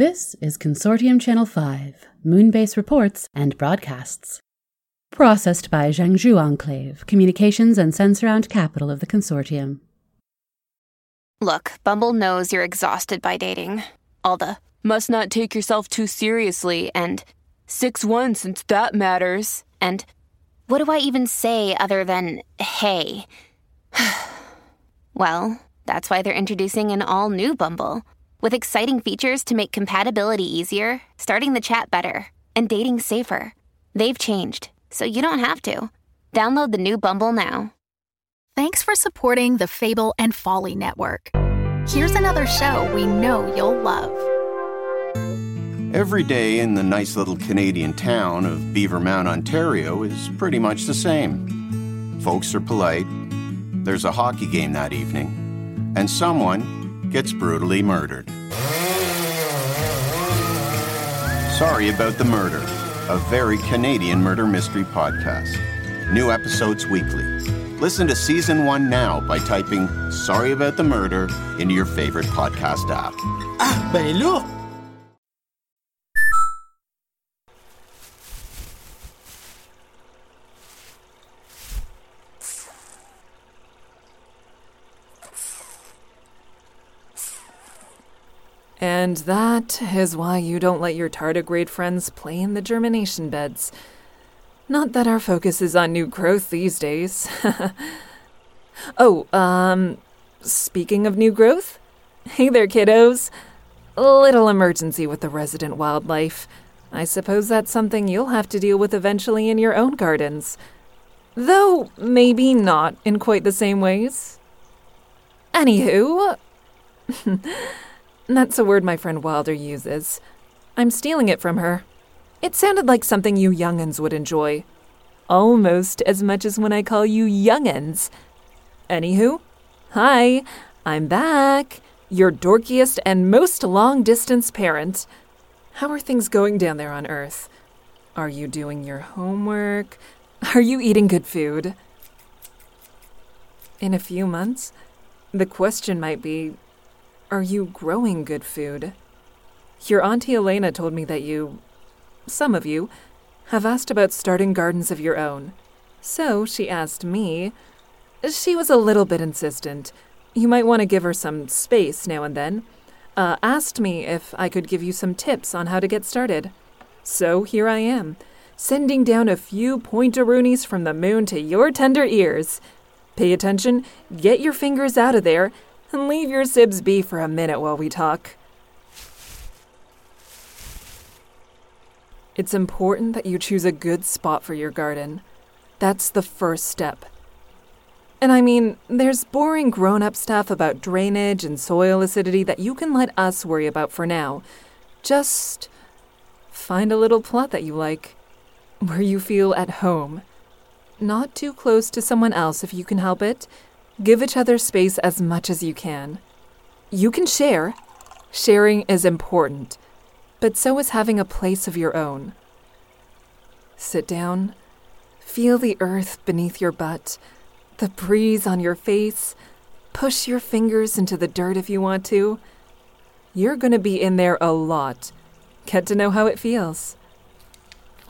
This is Consortium Channel 5, Moonbase Reports and Broadcasts. Processed by Jiangzhou Enclave, Communications and Sensurround Capital of the Consortium. Look, Bumble knows you're exhausted by dating. All the must not take yourself too seriously and 6 1 since that matters. And what do I even say other than hey? well, that's why they're introducing an all new Bumble with exciting features to make compatibility easier, starting the chat better, and dating safer. They've changed, so you don't have to. Download the new Bumble now. Thanks for supporting the Fable and Folly Network. Here's another show we know you'll love. Every day in the nice little Canadian town of Beavermount, Ontario is pretty much the same. Folks are polite, there's a hockey game that evening, and someone gets brutally murdered. Sorry about the murder, a very Canadian murder mystery podcast. New episodes weekly. Listen to season one now by typing Sorry About the Murder into your favorite podcast app. Ah, ben! And that is why you don't let your tardigrade friends play in the germination beds. Not that our focus is on new growth these days. oh, um, speaking of new growth, hey there, kiddos. Little emergency with the resident wildlife. I suppose that's something you'll have to deal with eventually in your own gardens. Though maybe not in quite the same ways. Anywho. That's a word my friend Wilder uses. I'm stealing it from her. It sounded like something you young'uns would enjoy. Almost as much as when I call you young'uns. Anywho, hi, I'm back. Your dorkiest and most long distance parent. How are things going down there on Earth? Are you doing your homework? Are you eating good food? In a few months, the question might be are you growing good food? Your Auntie Elena told me that you, some of you, have asked about starting gardens of your own. So she asked me. She was a little bit insistent. You might want to give her some space now and then. Uh, asked me if I could give you some tips on how to get started. So here I am, sending down a few pointeroonies from the moon to your tender ears. Pay attention, get your fingers out of there, and leave your sibs be for a minute while we talk. It's important that you choose a good spot for your garden. That's the first step. And I mean, there's boring grown up stuff about drainage and soil acidity that you can let us worry about for now. Just find a little plot that you like, where you feel at home. Not too close to someone else if you can help it. Give each other space as much as you can. You can share. Sharing is important, but so is having a place of your own. Sit down. Feel the earth beneath your butt, the breeze on your face. Push your fingers into the dirt if you want to. You're going to be in there a lot. Get to know how it feels.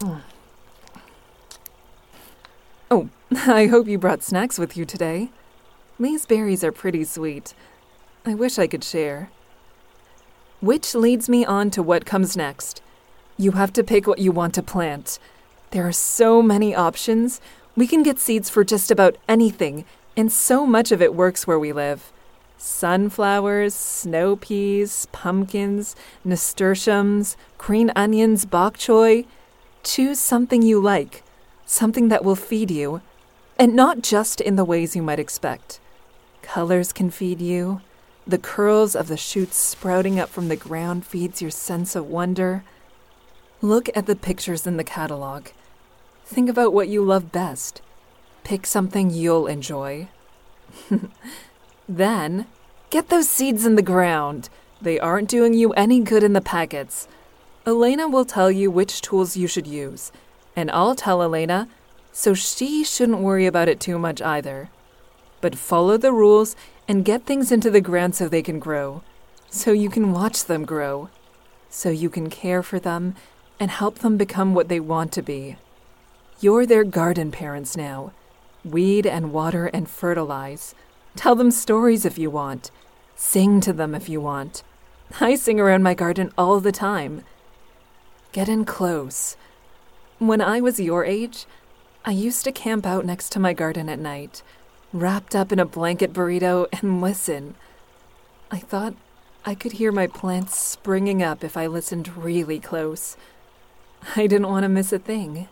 Hmm. Oh, I hope you brought snacks with you today. These berries are pretty sweet. I wish I could share. Which leads me on to what comes next. You have to pick what you want to plant. There are so many options. We can get seeds for just about anything, and so much of it works where we live. Sunflowers, snow peas, pumpkins, nasturtiums, green onions, bok choy. Choose something you like, something that will feed you, and not just in the ways you might expect. Colors can feed you. The curls of the shoots sprouting up from the ground feeds your sense of wonder. Look at the pictures in the catalog. Think about what you love best. Pick something you'll enjoy. then, get those seeds in the ground. They aren't doing you any good in the packets. Elena will tell you which tools you should use, and I'll tell Elena, so she shouldn't worry about it too much either. But follow the rules and get things into the ground so they can grow, so you can watch them grow. so you can care for them and help them become what they want to be. You're their garden parents now. Weed and water and fertilize. Tell them stories if you want. Sing to them if you want. I sing around my garden all the time. Get in close. When I was your age, I used to camp out next to my garden at night, wrapped up in a blanket burrito, and listen. I thought I could hear my plants springing up if I listened really close. I didn't want to miss a thing.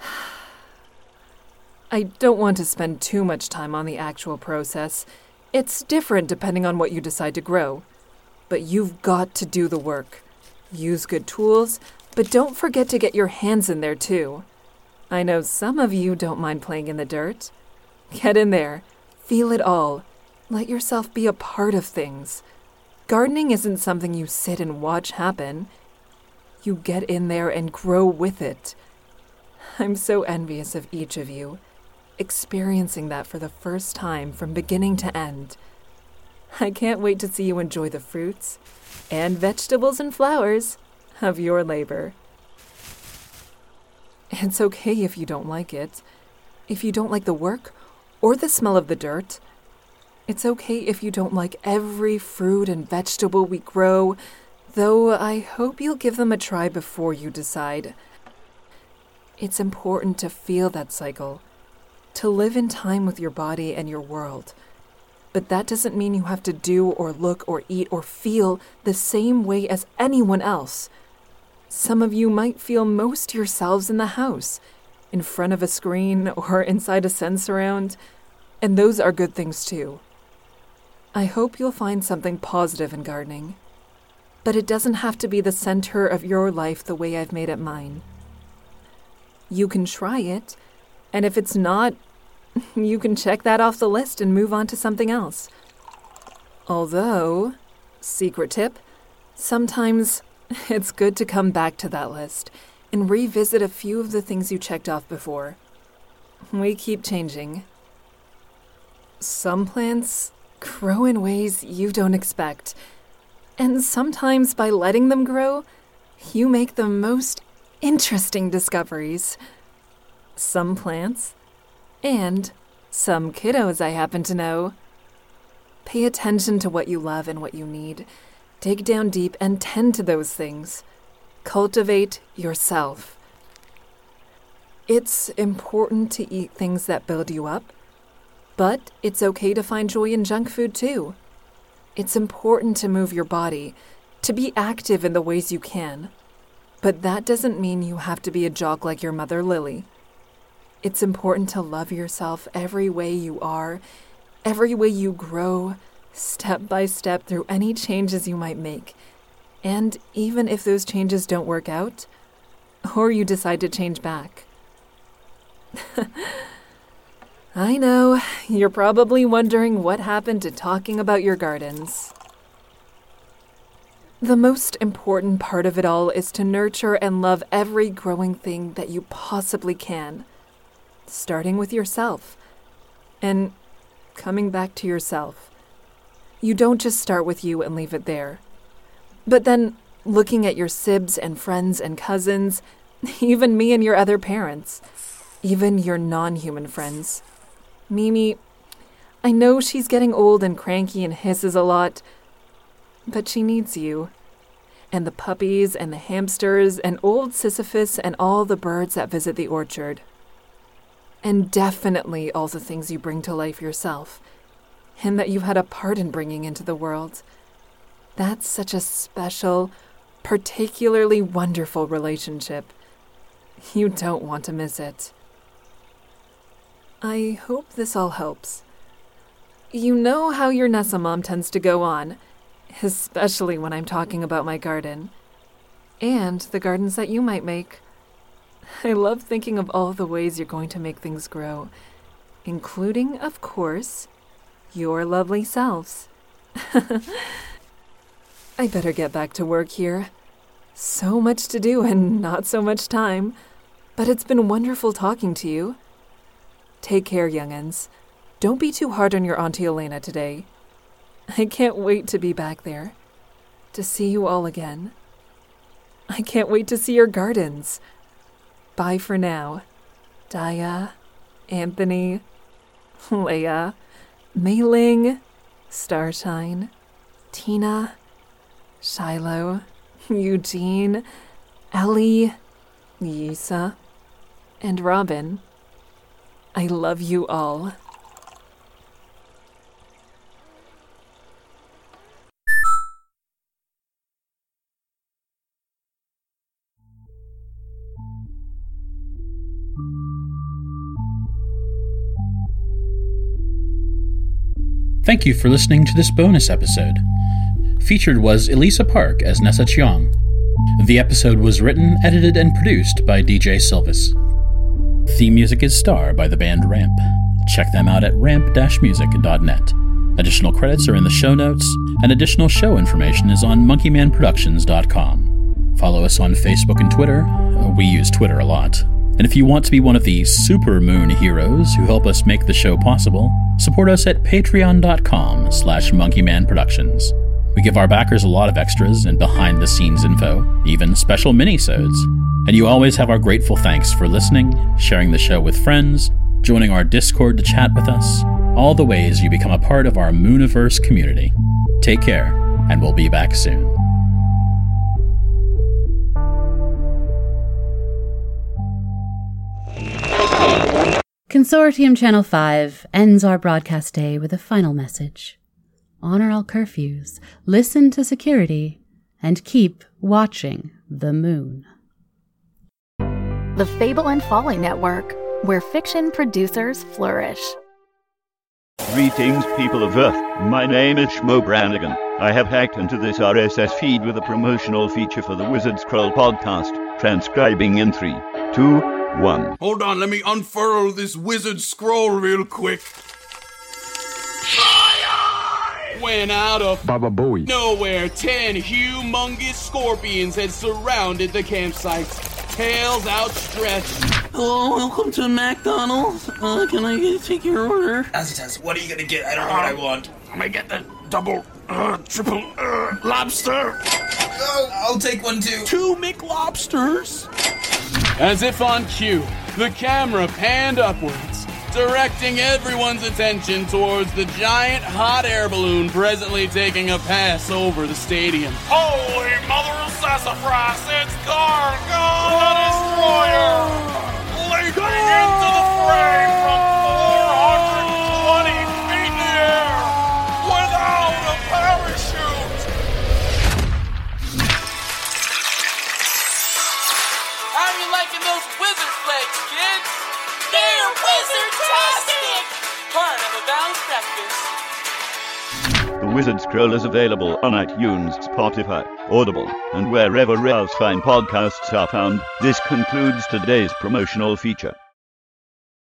I don't want to spend too much time on the actual process. It's different depending on what you decide to grow. But you've got to do the work. Use good tools, but don't forget to get your hands in there too. I know some of you don't mind playing in the dirt. Get in there, feel it all, let yourself be a part of things. Gardening isn't something you sit and watch happen. You get in there and grow with it. I'm so envious of each of you, experiencing that for the first time from beginning to end. I can't wait to see you enjoy the fruits and vegetables and flowers of your labor. It's okay if you don't like it. If you don't like the work or the smell of the dirt, it's okay if you don't like every fruit and vegetable we grow, though I hope you'll give them a try before you decide. It's important to feel that cycle, to live in time with your body and your world. But that doesn't mean you have to do or look or eat or feel the same way as anyone else. Some of you might feel most yourselves in the house, in front of a screen or inside a Sensurround, and those are good things too. I hope you'll find something positive in gardening. But it doesn't have to be the center of your life the way I've made it mine. You can try it, and if it's not, you can check that off the list and move on to something else. Although, secret tip, sometimes it's good to come back to that list and revisit a few of the things you checked off before. We keep changing. Some plants grow in ways you don't expect. And sometimes by letting them grow, you make the most interesting discoveries. Some plants, and some kiddos I happen to know. Pay attention to what you love and what you need. Dig down deep and tend to those things. Cultivate yourself. It's important to eat things that build you up but it's okay to find joy in junk food too. It's important to move your body, to be active in the ways you can. But that doesn't mean you have to be a jock like your mother, Lily. It's important to love yourself every way you are, every way you grow, step by step through any changes you might make. And even if those changes don't work out, or you decide to change back. I know, you're probably wondering what happened to talking about your gardens. The most important part of it all is to nurture and love every growing thing that you possibly can, starting with yourself and coming back to yourself. You don't just start with you and leave it there, but then looking at your sibs and friends and cousins, even me and your other parents, even your non human friends Mimi, I know she's getting old and cranky and hisses a lot, but she needs you. And the puppies and the hamsters and old Sisyphus and all the birds that visit the orchard. And definitely all the things you bring to life yourself, and that you had a part in bringing into the world. That's such a special, particularly wonderful relationship. You don't want to miss it. I hope this all helps. You know how your Nessa mom tends to go on, especially when I'm talking about my garden. And the gardens that you might make. I love thinking of all the ways you're going to make things grow, including, of course, your lovely selves. I better get back to work here. So much to do and not so much time. But it's been wonderful talking to you. Take care, young'uns. Don't be too hard on your Auntie Elena today. I can't wait to be back there, to see you all again. I can't wait to see your gardens. Bye for now. Daya, Anthony, Leia, Mei Ling, Starshine, Tina, Shiloh, Eugene, Ellie, Yisa, and Robin. I love you all. Thank you for listening to this bonus episode. Featured was Elisa Park as Nessa Chiang. The episode was written, edited, and produced by DJ Sylvis. Theme music is Star by the band Ramp. Check them out at ramp-music.net. Additional credits are in the show notes, and additional show information is on monkeymanproductions.com. Follow us on Facebook and Twitter. We use Twitter a lot. And if you want to be one of the super moon heroes who help us make the show possible, support us at patreon.com slash monkeymanproductions. We give our backers a lot of extras and behind the scenes info, even special mini-sodes. And you always have our grateful thanks for listening, sharing the show with friends, joining our Discord to chat with us, all the ways you become a part of our Mooniverse community. Take care, and we'll be back soon. Consortium Channel 5 ends our broadcast day with a final message. Honor all curfews, listen to security, and keep watching the moon. The Fable and Folly Network, where fiction producers flourish. Greetings, people of Earth. My name is Shmo Brannigan. I have hacked into this RSS feed with a promotional feature for the Wizard Scroll podcast, transcribing in three, two, one. Hold on, let me unfurl this wizard scroll real quick. When out of Baba Booey. nowhere, ten humongous scorpions had surrounded the campsite, tails outstretched. Hello, welcome to McDonald's. Uh, can I take your order? Azitas, what are you gonna get? I don't know what I want. I'm gonna get the double, uh, triple, uh, lobster. Oh, I'll take one too. Two McLobsters. As if on cue, the camera panned upwards, directing everyone's attention towards the giant hot air balloon presently taking a pass over the stadium. Holy mother of sassafras, it's Gargo the Destroyer! Leaping into the fray They're wizard-tastic! Part of a balanced. The Wizard Scroll is available on iTunes, Spotify, Audible, and wherever else fine podcasts are found. This concludes today's promotional feature.